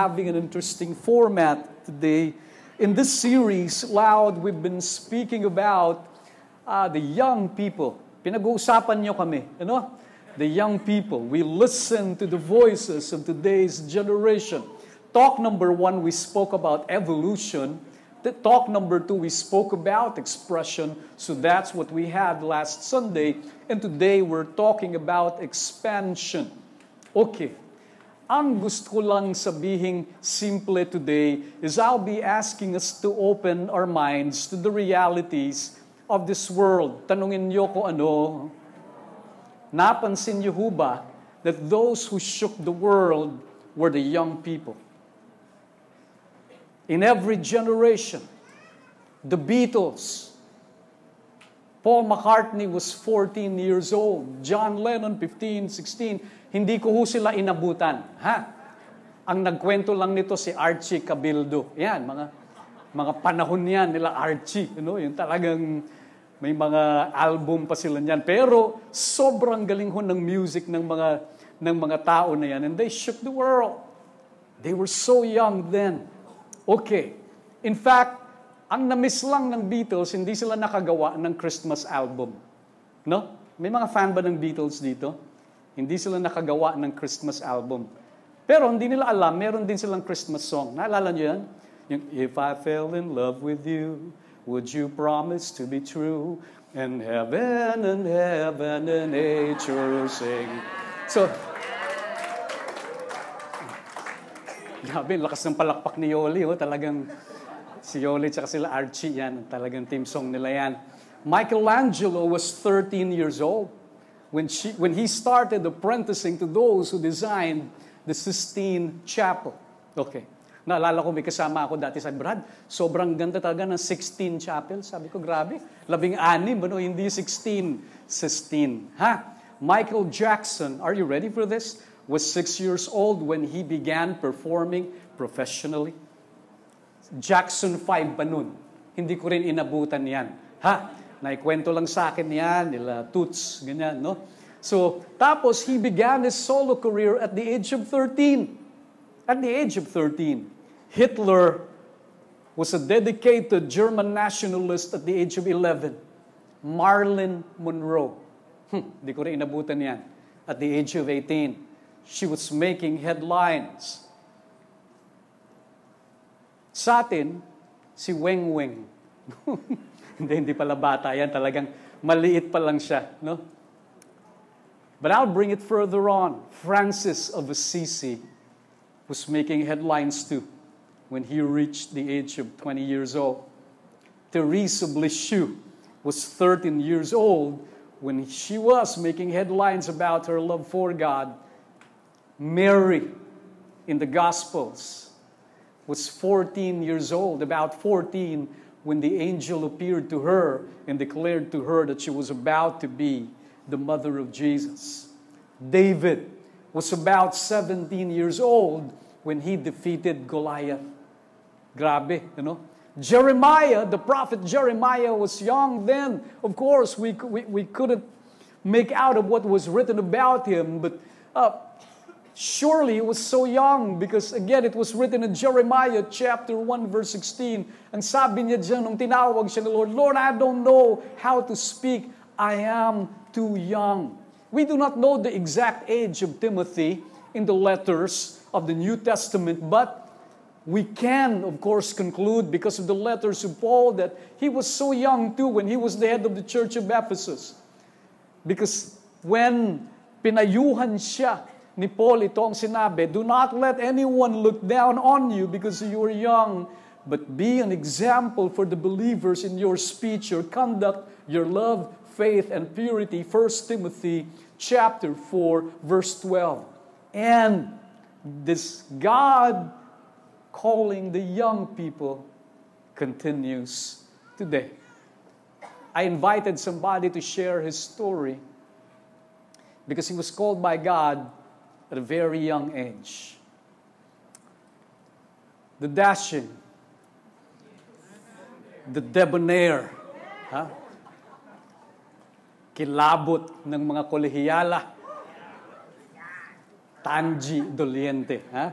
having an interesting format today. In this series, Loud, we've been speaking about uh, the young people. Pinag-uusapan nyo kami, ano? The young people. We listen to the voices of today's generation. Talk number one, we spoke about evolution. The talk number two, we spoke about expression. So that's what we had last Sunday. And today we're talking about expansion. Okay. Ang gusto ko lang sabihin simple today is I'll be asking us to open our minds to the realities of this world. Tanungin niyo ko ano, napansin niyo ho ba that those who shook the world were the young people? In every generation, the Beatles, Paul McCartney was 14 years old, John Lennon 15, 16, hindi ko ho sila inabutan. Ha? Ang nagkwento lang nito si Archie Cabildo. Yan, mga mga panahon yan nila Archie. You know, yung talagang may mga album pa sila niyan. Pero sobrang galing ho ng music ng mga ng mga tao na yan. And they shook the world. They were so young then. Okay. In fact, ang namiss lang ng Beatles, hindi sila nakagawa ng Christmas album. No? May mga fan ba ng Beatles dito? Hindi sila nakagawa ng Christmas album. Pero hindi nila alam, meron din silang Christmas song. Naalala niyo yan? Yung, If I fell in love with you, would you promise to be true? And heaven and heaven and nature sing. So, Grabe, lakas ng palakpak ni Yoli. Oh. Talagang si Yoli at sila Archie yan. Talagang team song nila yan. Michelangelo was 13 years old when, she, when he started apprenticing to those who designed the Sistine Chapel. Okay. Naalala ko, may kasama ako dati sa Brad, sobrang ganda talaga ng 16 chapel. Sabi ko, grabe, labing anim, ano, hindi 16, Sistine. Ha? Michael Jackson, are you ready for this? Was six years old when he began performing professionally. Jackson 5 pa nun. Hindi ko rin inabutan yan. Ha? Naikwento lang sa akin yan, nila Toots, ganyan, no? So, tapos he began his solo career at the age of 13. At the age of 13, Hitler was a dedicated German nationalist at the age of 11. Marilyn Monroe. Hmm, di ko rin inabutan yan. At the age of 18, she was making headlines. Sa atin, si Weng Weng. hindi, hindi pala bata yan. Talagang maliit pa lang siya. No? But I'll bring it further on. Francis of Assisi was making headlines too when he reached the age of 20 years old. Teresa of Lisieux was 13 years old when she was making headlines about her love for God. Mary in the Gospels was 14 years old, about 14 when the angel appeared to her and declared to her that she was about to be the mother of Jesus. David was about 17 years old when he defeated Goliath. Grabe, you know? Jeremiah, the prophet Jeremiah, was young then. Of course, we, we, we couldn't make out of what was written about him, but uh, Surely he was so young because again, it was written in Jeremiah chapter 1 verse 16. Ang sabi niya dyan nung tinawag siya ng Lord, Lord, I don't know how to speak. I am too young. We do not know the exact age of Timothy in the letters of the New Testament, but we can, of course, conclude because of the letters of Paul that he was so young too when he was the head of the church of Ephesus. Because when pinayuhan siya ni Paul ito ang sinabi, Do not let anyone look down on you because you are young, but be an example for the believers in your speech, your conduct, your love, faith, and purity. 1 Timothy chapter 4, verse 12. And this God calling the young people continues today. I invited somebody to share his story because he was called by God at a very young age. The dashing, the debonair, ha? kilabot ng mga kolehiyala, Tanji Doliente. Ha?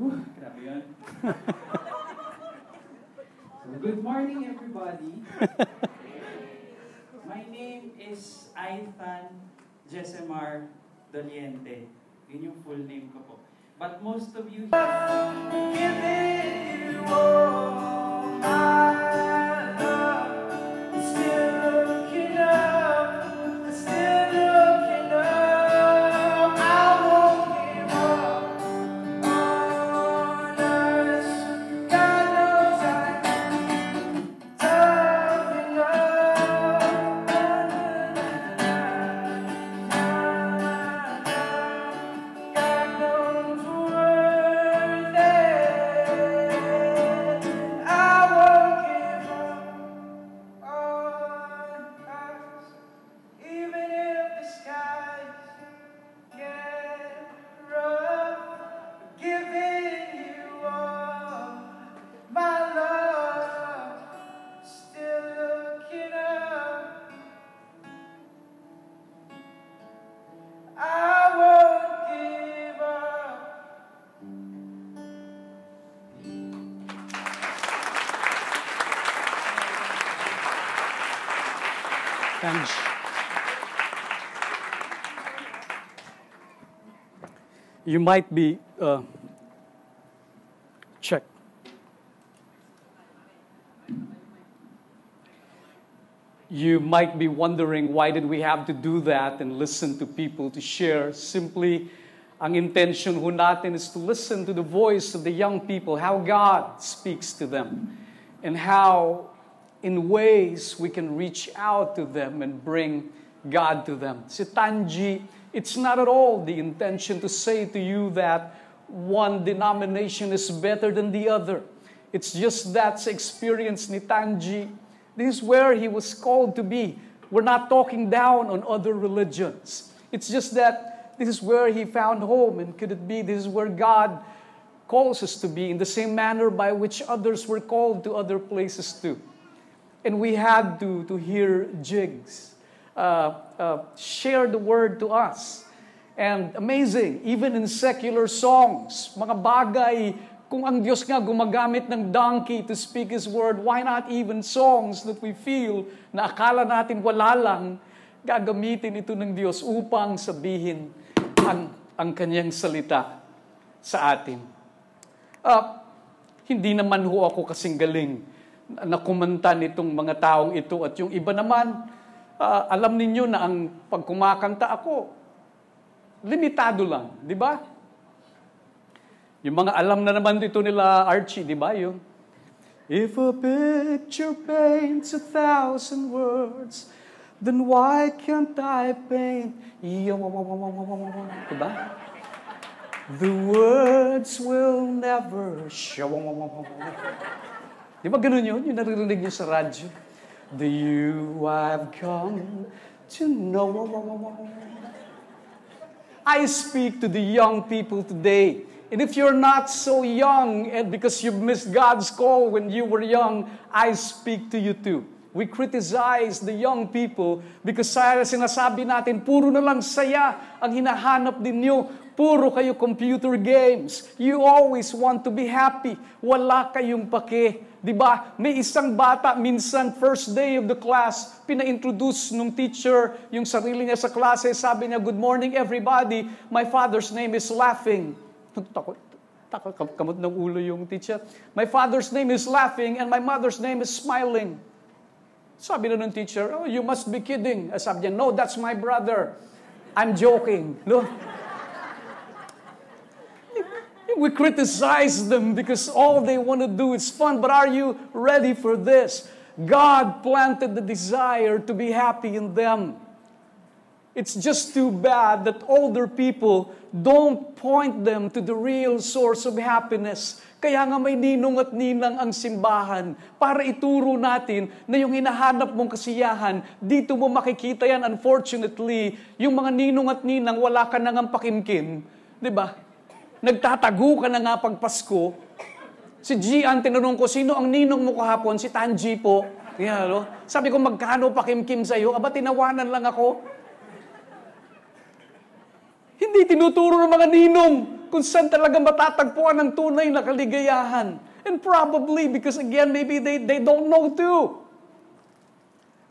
Ooh, grabe yan. good morning, everybody. My name is Aithan Jesemar Doliente. Yun yung full name ko po. But most of you... Giving you all You might be, uh, check. You might be wondering why did we have to do that and listen to people to share. Simply, ang intention ho natin is to listen to the voice of the young people, how God speaks to them, and how in ways we can reach out to them and bring God to them. Si Tanji, it's not at all the intention to say to you that one denomination is better than the other. It's just that's experience ni Tanji. This is where he was called to be. We're not talking down on other religions. It's just that this is where he found home. And could it be this is where God calls us to be in the same manner by which others were called to other places too? And we had to, to hear jigs share the word to us. And amazing, even in secular songs, mga bagay, kung ang Diyos nga gumagamit ng donkey to speak His word, why not even songs that we feel na akala natin wala lang, gagamitin ito ng Diyos upang sabihin ang, ang kanyang salita sa atin. Ah, hindi naman ho ako kasing galing na kumanta nitong mga taong ito at yung iba naman, ah, alam ninyo na ang pagkumakanta ako, limitado lang, di ba? Yung mga alam na naman dito nila Archie, di ba? Yung, If a picture paints a thousand words, then why can't I paint? Yung, di ba? The words will never show. Di ba ganun yun? Yung naririnig niyo sa radyo. The you I've come to know. I speak to the young people today. And if you're not so young and because you've missed God's call when you were young, I speak to you too. We criticize the young people because sa sinasabi natin, puro na lang saya ang hinahanap ninyo. Puro kayo computer games. You always want to be happy. Wala kayong pake. ba? May isang bata minsan first day of the class, pina-introduce nung teacher yung sarili niya sa klase. Sabi niya, "Good morning everybody. My father's name is Laughing." Takot, takot, kamot ng ulo yung teacher. My father's name is Laughing and my mother's name is Smiling. Sabi na ng teacher, "Oh, you must be kidding." Sabi niya, "No, that's my brother. I'm joking." No? We criticize them because all they want to do is fun. But are you ready for this? God planted the desire to be happy in them. It's just too bad that older people don't point them to the real source of happiness. Kaya nga may ninong at ninang ang simbahan para ituro natin na yung hinahanap mong kasiyahan, dito mo makikita yan. Unfortunately, yung mga ninong at ninang wala ka nang ang pakimkim. Ba? Nagtatago ka na nga pag Pasko. Si Gian, tinanong ko, sino ang ninong mo kahapon? Si Tanji po. Yeah, no? Sabi ko, magkano pakimkim sa'yo? Aba, tinawanan lang ako. Hindi tinuturo ng mga ninong kung saan talaga matatagpuan ang tunay na kaligayahan. And probably because again, maybe they, they don't know too.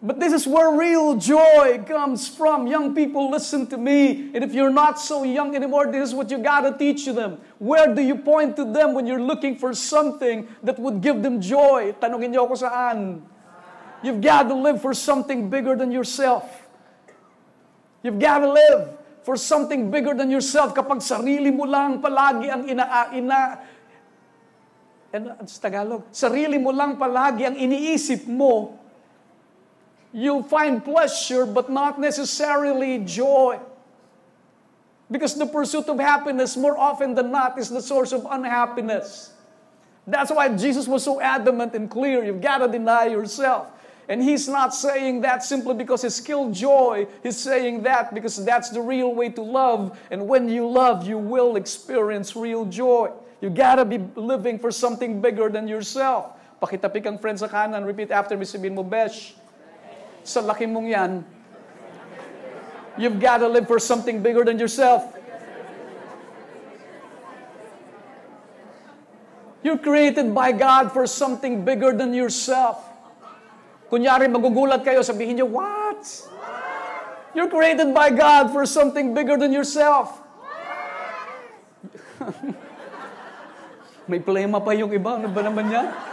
But this is where real joy comes from. Young people, listen to me. And if you're not so young anymore, this is what you got to teach them. Where do you point to them when you're looking for something that would give them joy? Tanungin niyo ako saan. You've got to live for something bigger than yourself. You've got to live for something bigger than yourself. Kapag sarili mo lang palagi ang ina, ina ano, sa Tagalog, sarili mo lang palagi ang iniisip mo, you'll find pleasure but not necessarily joy. Because the pursuit of happiness, more often than not, is the source of unhappiness. That's why Jesus was so adamant and clear. You've got to deny yourself. And he's not saying that simply because he's killed joy. He's saying that because that's the real way to love. And when you love, you will experience real joy. You gotta be living for something bigger than yourself. Pakitapik ang friend sa kanan. Repeat after me. Sabihin mo, Besh, sa laki mong yan, you've got to live for something bigger than yourself. You're created by God for something bigger than yourself. Kunyari, magugulat kayo, sabihin niyo, what? You're created by God for something bigger than yourself. May plema pa yung iba. Ano ba naman yan?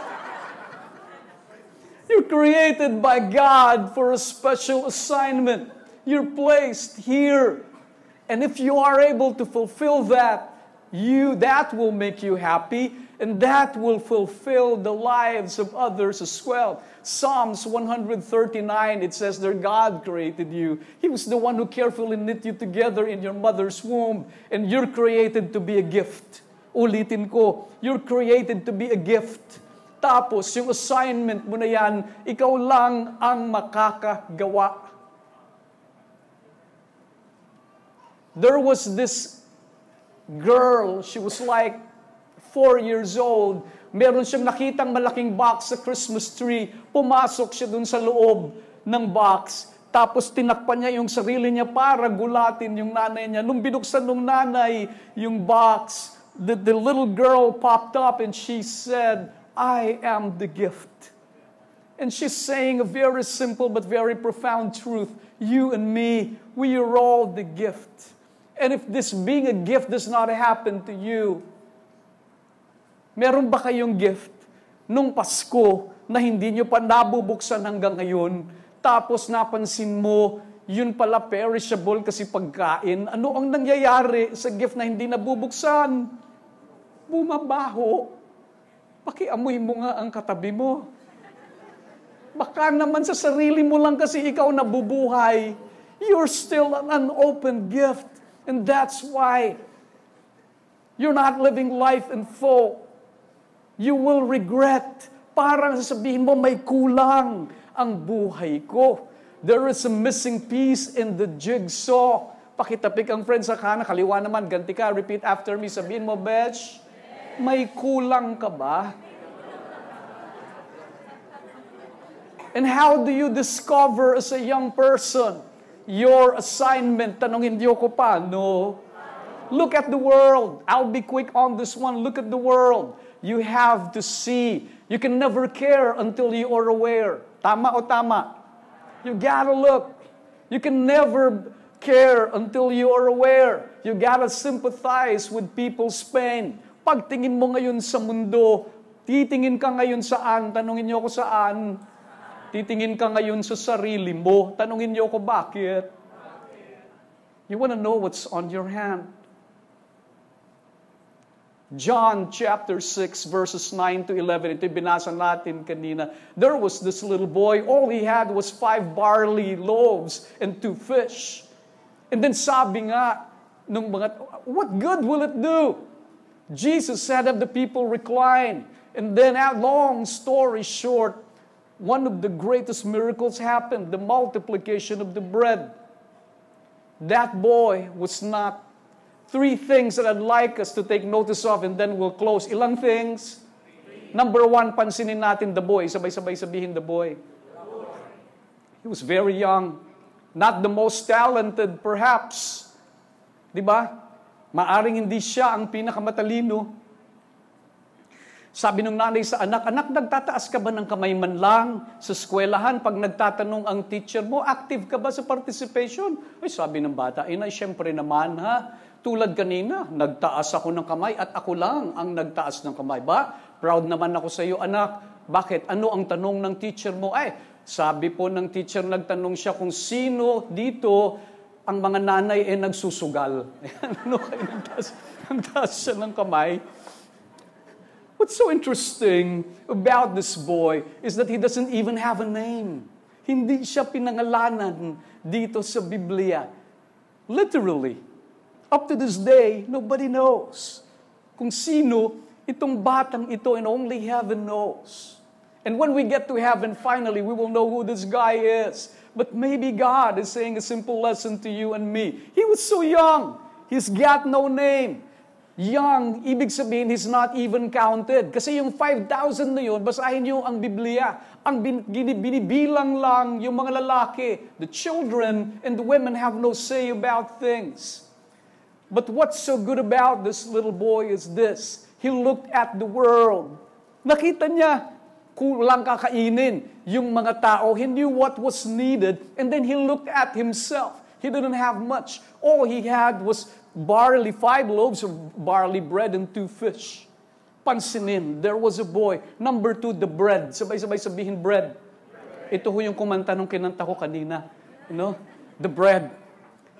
Created by God for a special assignment. You're placed here. And if you are able to fulfill that, you that will make you happy and that will fulfill the lives of others as well. Psalms 139 it says that God created you. He was the one who carefully knit you together in your mother's womb and you're created to be a gift. Ulitin ko, you're created to be a gift. Tapos, yung assignment mo na yan, ikaw lang ang makakagawa. There was this girl, she was like four years old, meron siyang nakitang malaking box sa Christmas tree, pumasok siya dun sa loob ng box, tapos tinakpan niya yung sarili niya para gulatin yung nanay niya. Nung binuksan ng nanay yung box, the, the little girl popped up and she said, I am the gift. And she's saying a very simple but very profound truth. You and me, we are all the gift. And if this being a gift does not happen to you, meron ba kayong gift nung Pasko na hindi nyo pa nabubuksan hanggang ngayon, tapos napansin mo, yun pala perishable kasi pagkain. Ano ang nangyayari sa gift na hindi nabubuksan? Bumabaho. Pakiamoy mo nga ang katabi mo. Baka naman sa sarili mo lang kasi ikaw nabubuhay. You're still an unopened gift. And that's why you're not living life in full. You will regret. Parang sasabihin mo, may kulang ang buhay ko. There is a missing piece in the jigsaw. Pakitapik ang friend sa kanan, kaliwa naman, ganti ka, repeat after me, sabihin mo, Betch, may kulang ka ba? And how do you discover as a young person your assignment? Tanongin Diyo ko pa, no? Look at the world. I'll be quick on this one. Look at the world. You have to see. You can never care until you are aware. Tama o tama? You gotta look. You can never care until you are aware. You gotta sympathize with people's pain. Pagtingin mo ngayon sa mundo, titingin ka ngayon saan? Tanungin niyo ako saan? Titingin ka ngayon sa sarili mo. Tanungin niyo ako bakit? You want to know what's on your hand. John chapter 6 verses 9 to 11. Ito binasa natin kanina. There was this little boy. All he had was five barley loaves and two fish. And then sabi nga, nung mga, what good will it do? Jesus said of the people recline. And then, at long story short, one of the greatest miracles happened the multiplication of the bread. That boy was not three things that I'd like us to take notice of and then we'll close. Ilang things? Number one, pansinin natin the boy. Sabay-sabay sabihin the boy. He was very young. Not the most talented, perhaps. Di ba? Maaring hindi siya ang pinakamatalino. Sabi ng nanay sa anak, anak, nagtataas ka ba ng kamay man lang sa eskwelahan pag nagtatanong ang teacher mo, active ka ba sa participation? Ay, sabi ng bata, ina, syempre naman ha, tulad kanina, nagtaas ako ng kamay at ako lang ang nagtaas ng kamay. Ba, proud naman ako sa iyo, anak. Bakit? Ano ang tanong ng teacher mo? Ay, sabi po ng teacher, nagtanong siya kung sino dito ang mga nanay ay nagsusugal. ano kayo nagtaas, nagtaas siya ng kamay? What's so interesting about this boy is that he doesn't even have a name. Hindi siya pinangalanan dito sa Biblia. Literally. Up to this day, nobody knows kung sino itong batang ito and only heaven knows. And when we get to heaven, finally, we will know who this guy is. But maybe God is saying a simple lesson to you and me. He was so young. He's got no name young, ibig sabihin, he's not even counted. Kasi yung 5,000 na yun, basahin niyo ang Biblia. Ang binibilang lang yung mga lalaki. The children and the women have no say about things. But what's so good about this little boy is this. He looked at the world. Nakita niya, kulang kakainin yung mga tao. He knew what was needed. And then he looked at himself. He didn't have much. All he had was barley, five loaves of barley bread and two fish. Pansinin, there was a boy. Number two, the bread. Sabay-sabay sabihin bread. Ito ho yung kumanta nung kinanta ko kanina. You know? The bread.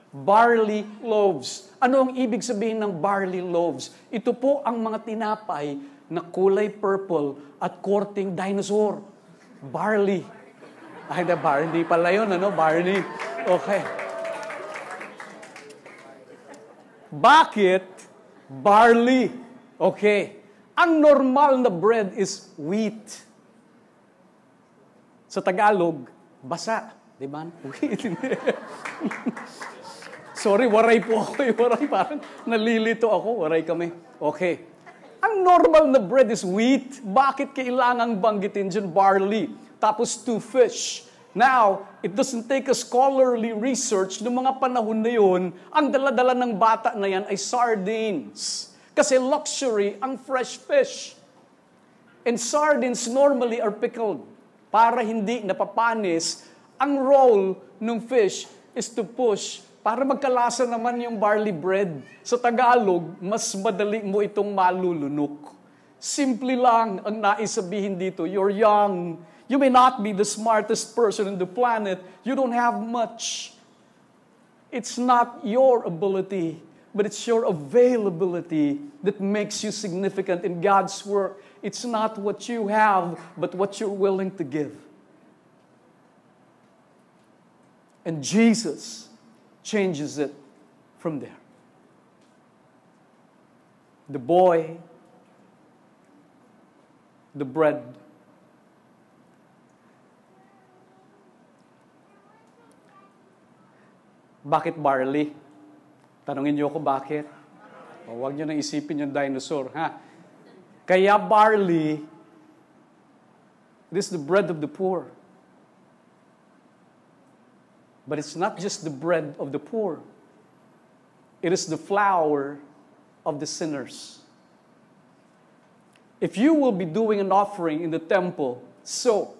Barley loaves. Ano ang ibig sabihin ng barley loaves? Ito po ang mga tinapay na kulay purple at korting dinosaur. Barley. Ay, na barley pala yun, ano? Barley. Okay. Bakit barley? Okay. Ang normal na bread is wheat. Sa Tagalog, basa. Di ba? Wheat. Sorry, waray po ako. Waray, parang nalilito ako. Waray kami. Okay. Ang normal na bread is wheat. Bakit kailangang banggitin dyan barley? Tapos two fish. Now, it doesn't take a scholarly research ng mga panahon na yun, ang daladala ng bata na yan ay sardines. Kasi luxury ang fresh fish. And sardines normally are pickled para hindi napapanis. Ang role ng fish is to push para magkalasa naman yung barley bread. Sa Tagalog, mas madali mo itong malulunok. Simple lang ang naisabihin dito, you're young, You may not be the smartest person in the planet. You don't have much. It's not your ability, but it's your availability that makes you significant in God's work. It's not what you have, but what you're willing to give. And Jesus changes it from there. The boy, the bread, Bakit barley? Tanungin niyo ako bakit. O, huwag niyo nang isipin yung dinosaur, ha? Kaya barley, this is the bread of the poor. But it's not just the bread of the poor. It is the flour of the sinners. If you will be doing an offering in the temple, so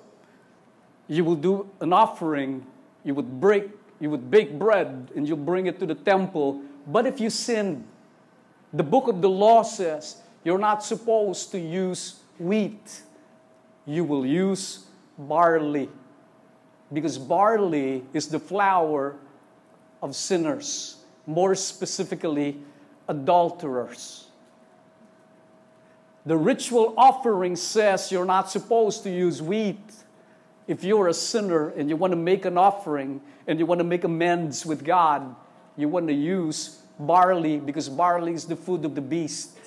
you will do an offering, you would break you would bake bread and you bring it to the temple. But if you sin, the book of the law says you're not supposed to use wheat. You will use barley. Because barley is the flour of sinners, more specifically, adulterers. The ritual offering says you're not supposed to use wheat if you're a sinner and you want to make an offering and you want to make amends with God, you want to use barley because barley is the food of the beast,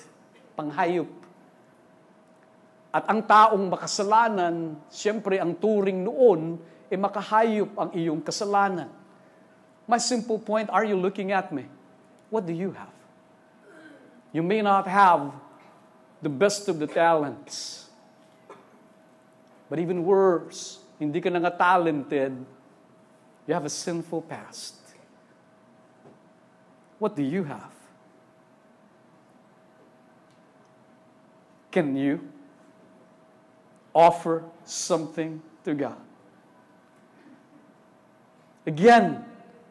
panghayop. At ang taong makasalanan, siyempre ang turing noon, eh makahayop ang iyong kasalanan. My simple point, are you looking at me? What do you have? You may not have the best of the talents. But even worse, hindi ka na nga talented, you have a sinful past. What do you have? Can you offer something to God? Again,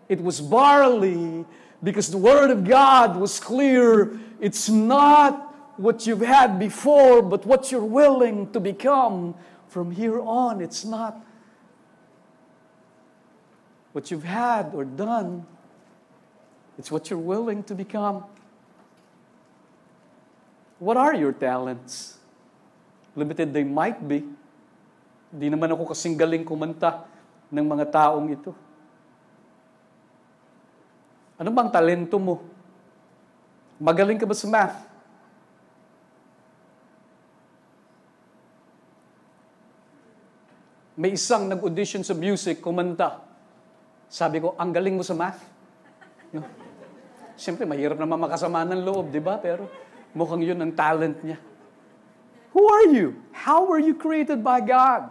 it was barley because the Word of God was clear. It's not what you've had before, but what you're willing to become from here on. It's not what you've had or done, it's what you're willing to become. What are your talents? Limited they might be. Hindi naman ako kasing galing kumanta ng mga taong ito. Ano bang talento mo? Magaling ka ba sa math? May isang nag-audition sa music, kumanta. Sabi ko, ang galing mo sa math. No? Siyempre, mahirap naman makasama ng loob, di ba? Pero mukhang yun ang talent niya. Who are you? How were you created by God?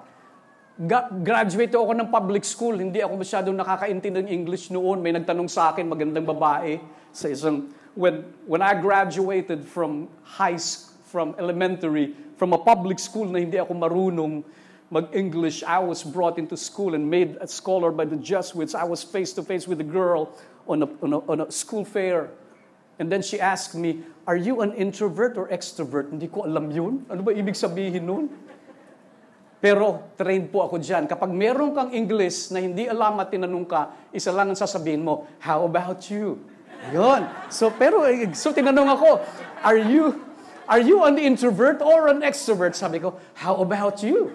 Ga- graduate ako ng public school. Hindi ako masyadong nakakaintindi ng English noon. May nagtanong sa akin, magandang babae, sa isang, when, when I graduated from high from elementary, from a public school na hindi ako marunong mag-English, I was brought into school and made a scholar by the Jesuits. I was face to face with a girl on a, on, a, on a school fair. And then she asked me, Are you an introvert or extrovert? Hindi ko alam yun. Ano ba ibig sabihin nun? Pero trained po ako dyan. Kapag meron kang English na hindi alam at tinanong ka, isa lang ang sasabihin mo, How about you? Yun. So, pero, so tinanong ako, Are you, are you an introvert or an extrovert? Sabi ko, How about you?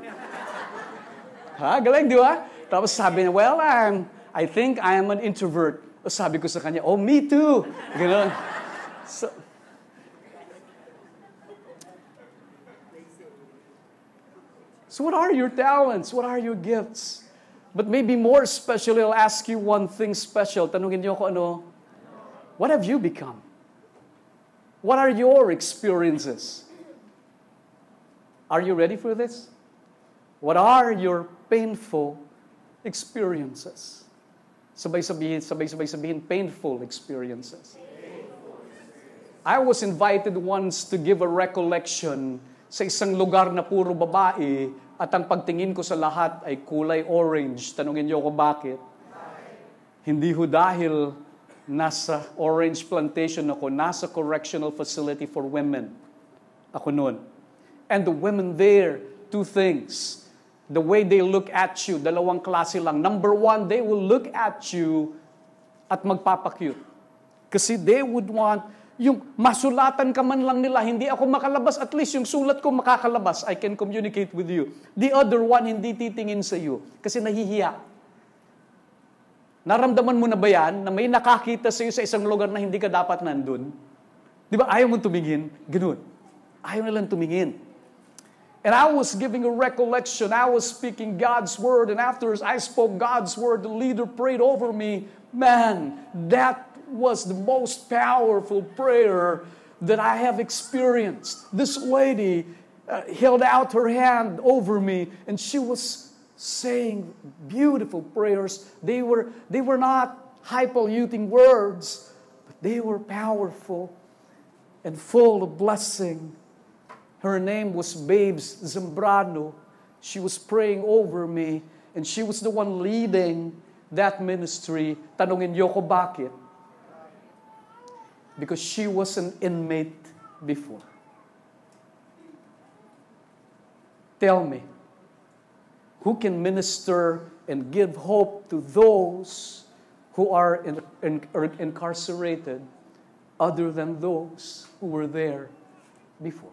Ha? Galing, di ba? Tapos sabi niya, well, I'm, I think I am an introvert. Sabi ko sa kanya, oh, me too. Ganon. So, so what are your talents? What are your gifts? But maybe more especially, I'll ask you one thing special. Tanungin niyo ako ano? What have you become? What are your experiences? Are you ready for this? What are your painful experiences? Sabay sabihin, sabay sabay sabihin, painful experiences. I was invited once to give a recollection sa isang lugar na puro babae at ang pagtingin ko sa lahat ay kulay orange. Tanungin niyo ako bakit? Hindi ho dahil nasa orange plantation ako, nasa correctional facility for women. Ako noon. And the women there, two things. The way they look at you, dalawang klase lang. Number one, they will look at you at magpapakute. Kasi they would want yung masulatan ka man lang nila, hindi ako makalabas, at least yung sulat ko makakalabas, I can communicate with you. The other one, hindi titingin sa iyo kasi nahihiya. Naramdaman mo na ba yan na may nakakita sa iyo sa isang lugar na hindi ka dapat nandun? Di ba? Ayaw mo tumingin? Ganun. Ayaw nilang tumingin. And I was giving a recollection. I was speaking God's word. And after I spoke God's word, the leader prayed over me. Man, that was the most powerful prayer that I have experienced. This lady uh, held out her hand over me and she was saying beautiful prayers. They were, they were not hypoluting words, but they were powerful and full of blessing. Her name was Babes Zambrano. She was praying over me and she was the one leading that ministry. Tanungin niyo ko bakit? Because she was an inmate before. Tell me, who can minister and give hope to those who are in, in, incarcerated other than those who were there before?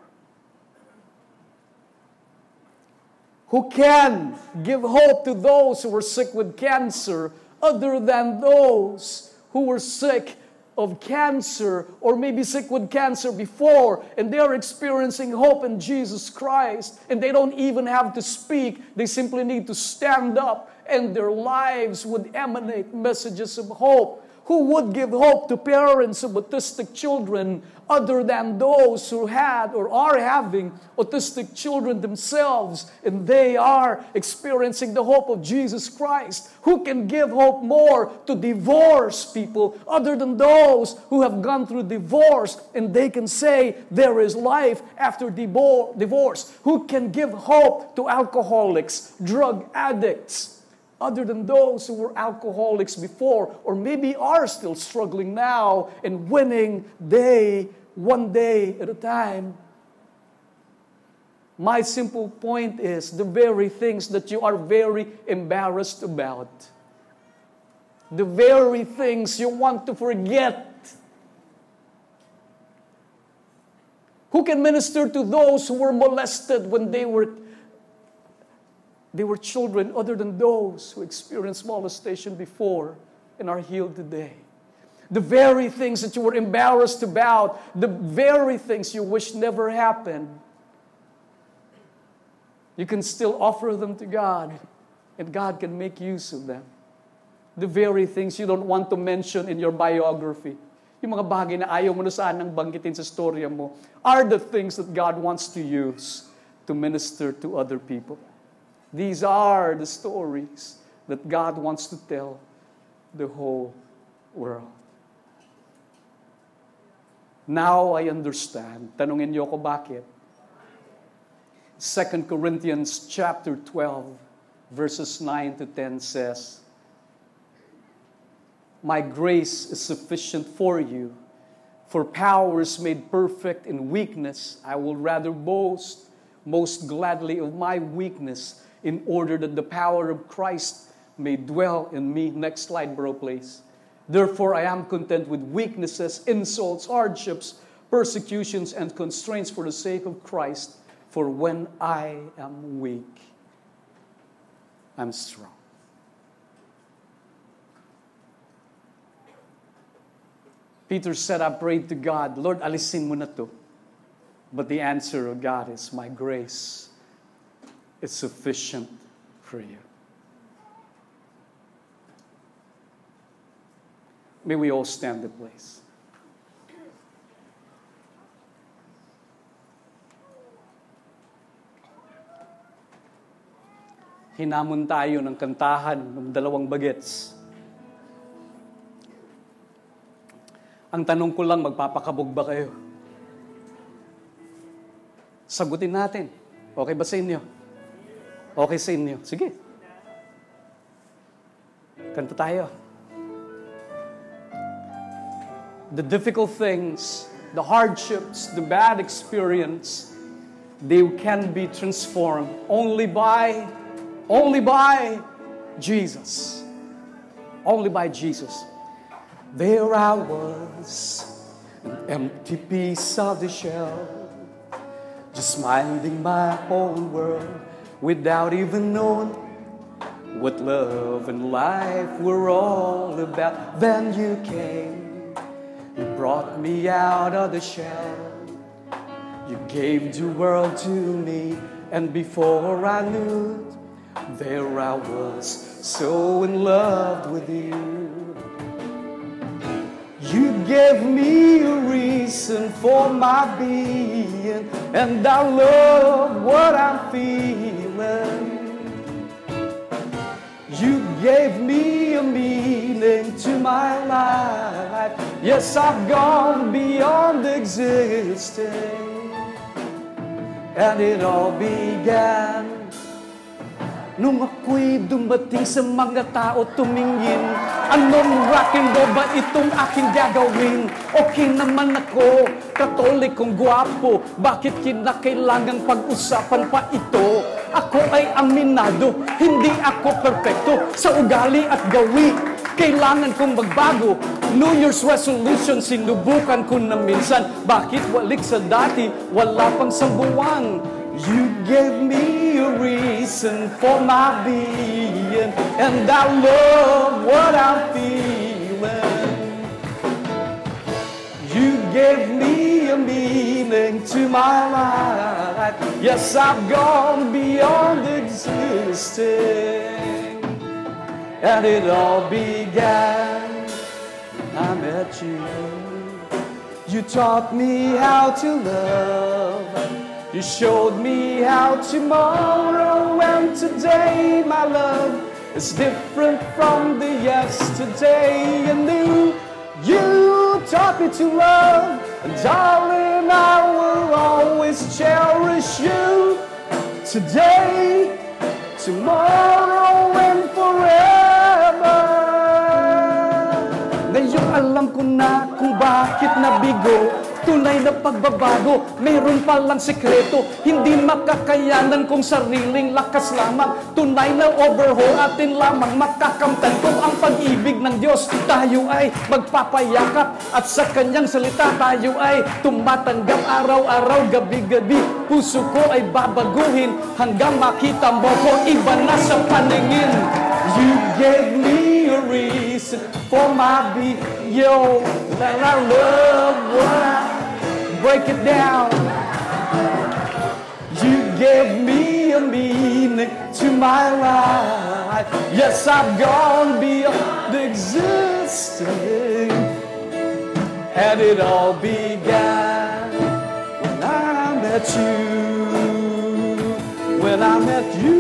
Who can give hope to those who were sick with cancer other than those who were sick of cancer or maybe sick with cancer before and they are experiencing hope in Jesus Christ and they don't even have to speak. They simply need to stand up and their lives would emanate messages of hope. Who would give hope to parents of autistic children other than those who had or are having autistic children themselves and they are experiencing the hope of Jesus Christ? Who can give hope more to divorced people other than those who have gone through divorce and they can say there is life after divorce? Who can give hope to alcoholics, drug addicts? Other than those who were alcoholics before or maybe are still struggling now and winning day, one day at a time. My simple point is the very things that you are very embarrassed about, the very things you want to forget. Who can minister to those who were molested when they were they were children other than those who experienced molestation before and are healed today. The very things that you were embarrassed about, the very things you wish never happened, you can still offer them to God and God can make use of them. The very things you don't want to mention in your biography, yung mga bagay na ayaw mo na sanang banggitin sa storya mo, are the things that God wants to use to minister to other people. These are the stories that God wants to tell the whole world. Now I understand. Tanungin niyo ko bakit. 2 Corinthians chapter 12 verses 9 to 10 says, My grace is sufficient for you, for power is made perfect in weakness. I will rather boast most gladly of my weakness in order that the power of Christ may dwell in me. Next slide, bro, please. Therefore, I am content with weaknesses, insults, hardships, persecutions, and constraints for the sake of Christ. For when I am weak, I'm strong. Peter said, I prayed to God, Lord, alisin mo na to. But the answer of God is, My grace is sufficient for you. May we all stand in place. Hinamon tayo ng kantahan ng dalawang bagets. Ang tanong ko lang, magpapakabog ba kayo? Sagutin natin. Okay ba sa inyo? Okay sa inyo? Sige. Kanta tayo. The difficult things, the hardships, the bad experience, they can be transformed only by, only by Jesus. Only by Jesus. There I was, an empty piece of the shell, just minding my own world without even knowing what love and life were all about. Then you came, you brought me out of the shell. You gave the world to me, and before I knew it, there I was, so in love with you. You gave me a reason for my being, and I love what I'm feeling. You gave me a meaning to my life. Yes, I've gone beyond existing. And it all began Nung ako'y dumating sa mga tao tumingin. Anong rock and roll ba itong aking gagawin? Okay naman ako, katolikong gwapo. Bakit kinakailangang pag-usapan pa ito? Ako ay aminado, hindi ako perfecto Sa ugali at gawi, kailangan kong magbago. New Year's resolution, sinubukan ko na minsan. Bakit walik sa dati, wala pang sambuwang You gave me a reason for my being, and I love what I'm feeling. You gave me a meaning to my life. Yes, I've gone beyond existing, and it all began I met you. You taught me how to love. You showed me how tomorrow and today, my love, is different from the yesterday. And new, you taught me to love. And darling, I will always cherish you today, tomorrow, and forever. Ngayon alam ko na kung bakit nabigo Tunay na pagbabago, mayroon palang sekreto. Hindi makakayanan kung sariling lakas lamang. Tunay na overhaul atin lamang. Makakamtan kung ang pag-ibig ng Diyos. Tayo ay magpapayakap At sa kanyang salita tayo ay tumatanggap Araw-araw, gabi-gabi. Puso ko ay babaguhin Hanggang makita mo ko iba na sa paningin. You gave me a reason for my being Yo, that I love what I break it down. You gave me a meaning to my life. Yes, I've gone beyond existing. And it all began when I met you. When I met you,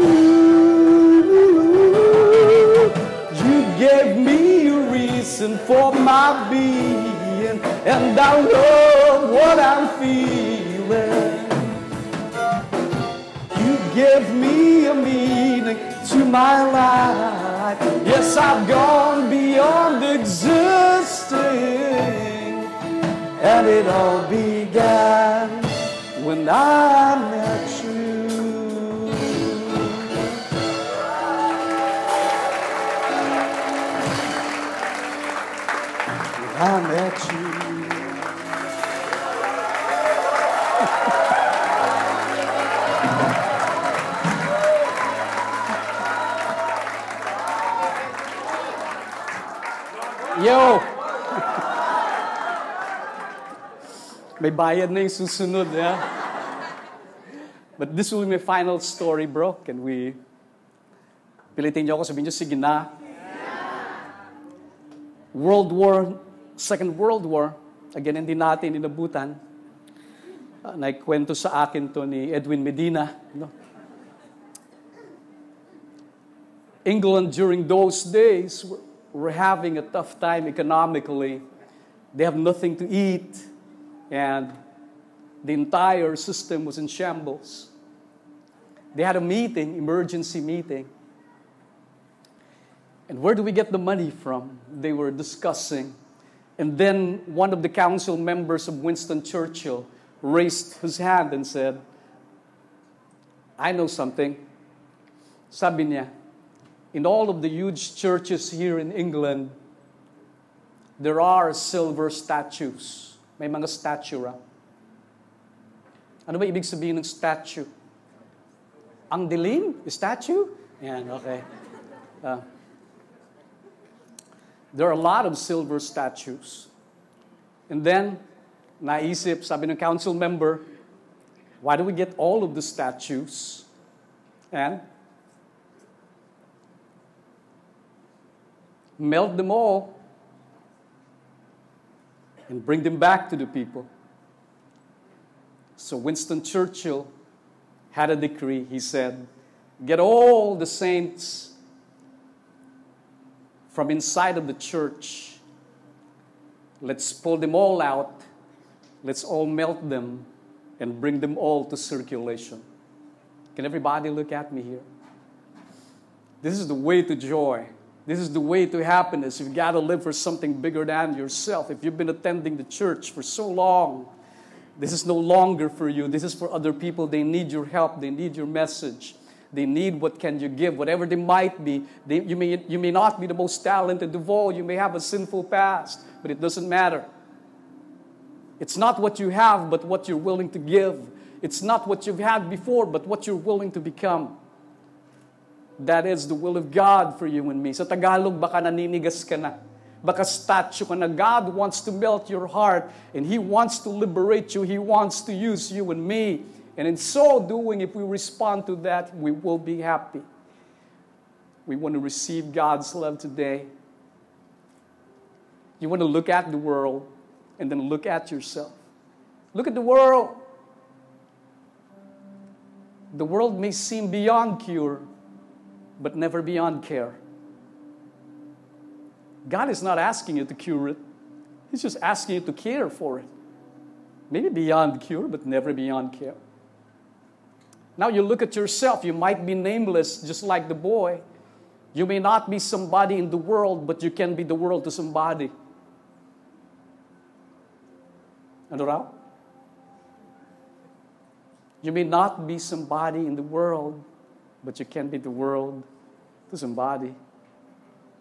you gave me a reason for my being, and I love what I'm feeling. You give me a meaning to my life. Yes, I've gone beyond existing, and it all began when I met you. I met you. Yo! May bayad na yung susunod, yeah? But this will be my final story, bro. Can we... Pilitin niyo ako, sabihin niyo, sige na. World War, Second World War, again, hindi natin inabutan. Uh, naikwento sa akin to ni Edwin Medina. No? England during those days were, were having a tough time economically. They have nothing to eat, and the entire system was in shambles. They had a meeting, emergency meeting. And where do we get the money from? They were discussing. And then one of the council members of Winston Churchill raised his hand and said, I know something. Sabi niya, in all of the huge churches here in England, there are silver statues. May mga statue ra. Ano ba ibig sabihin ng statue? Ang dilim? Statue? Yan, okay. Uh, there are a lot of silver statues. And then, naisip, sabi ng council member, why do we get all of the statues and melt them all and bring them back to the people? So Winston Churchill had a decree. He said, Get all the saints from inside of the church. Let's pull them all out. Let's all melt them and bring them all to circulation. Can everybody look at me here? This is the way to joy. This is the way to happiness. You've got to live for something bigger than yourself. If you've been attending the church for so long, this is no longer for you. This is for other people. They need your help. They need your message. They need what can you give, whatever they might be. They, you, may, you may not be the most talented of all. You may have a sinful past, but it doesn't matter. It's not what you have, but what you're willing to give. It's not what you've had before, but what you're willing to become. That is the will of God for you and me. Sa Tagalog, baka naninigas ka na. Baka statue ka na. God wants to melt your heart and He wants to liberate you. He wants to use you and me. And in so doing, if we respond to that, we will be happy. We want to receive God's love today. You want to look at the world and then look at yourself. Look at the world. The world may seem beyond cure, but never beyond care. God is not asking you to cure it, He's just asking you to care for it. Maybe beyond cure, but never beyond care. Now you look at yourself, you might be nameless just like the boy. You may not be somebody in the world, but you can be the world to somebody. Ano? You may not be somebody in the world, but you can be the world to somebody.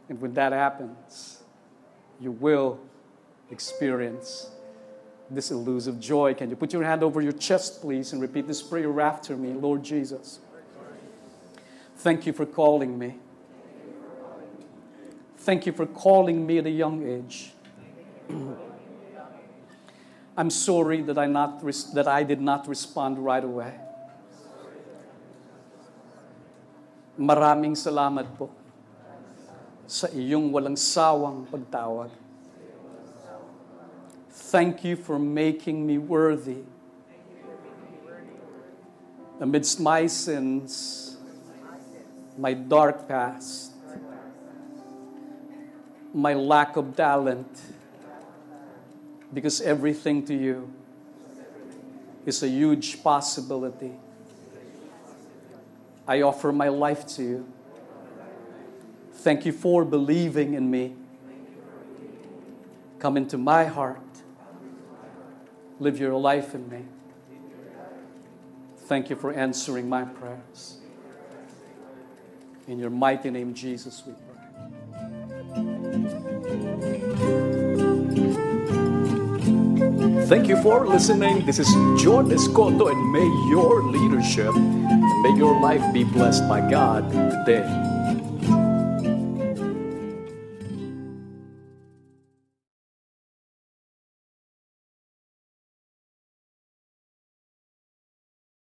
And when that happens, you will experience this elusive joy. Can you put your hand over your chest, please, and repeat this prayer after me? Lord Jesus, thank you for calling me. Thank you for calling me at a young age. I'm sorry that I, not res- that I did not respond right away. Maraming salamat po sa iyong walang sawang pagtawag. Thank you for making me worthy. Amidst my sins, my dark past, my lack of talent, because everything to you is a huge possibility. I offer my life to you. Thank you for believing in me. Come into my heart. Live your life in me. Thank you for answering my prayers. In your mighty name, Jesus, we pray. Thank you for listening. This is John Escoto, and may your leadership and may your life be blessed by God today.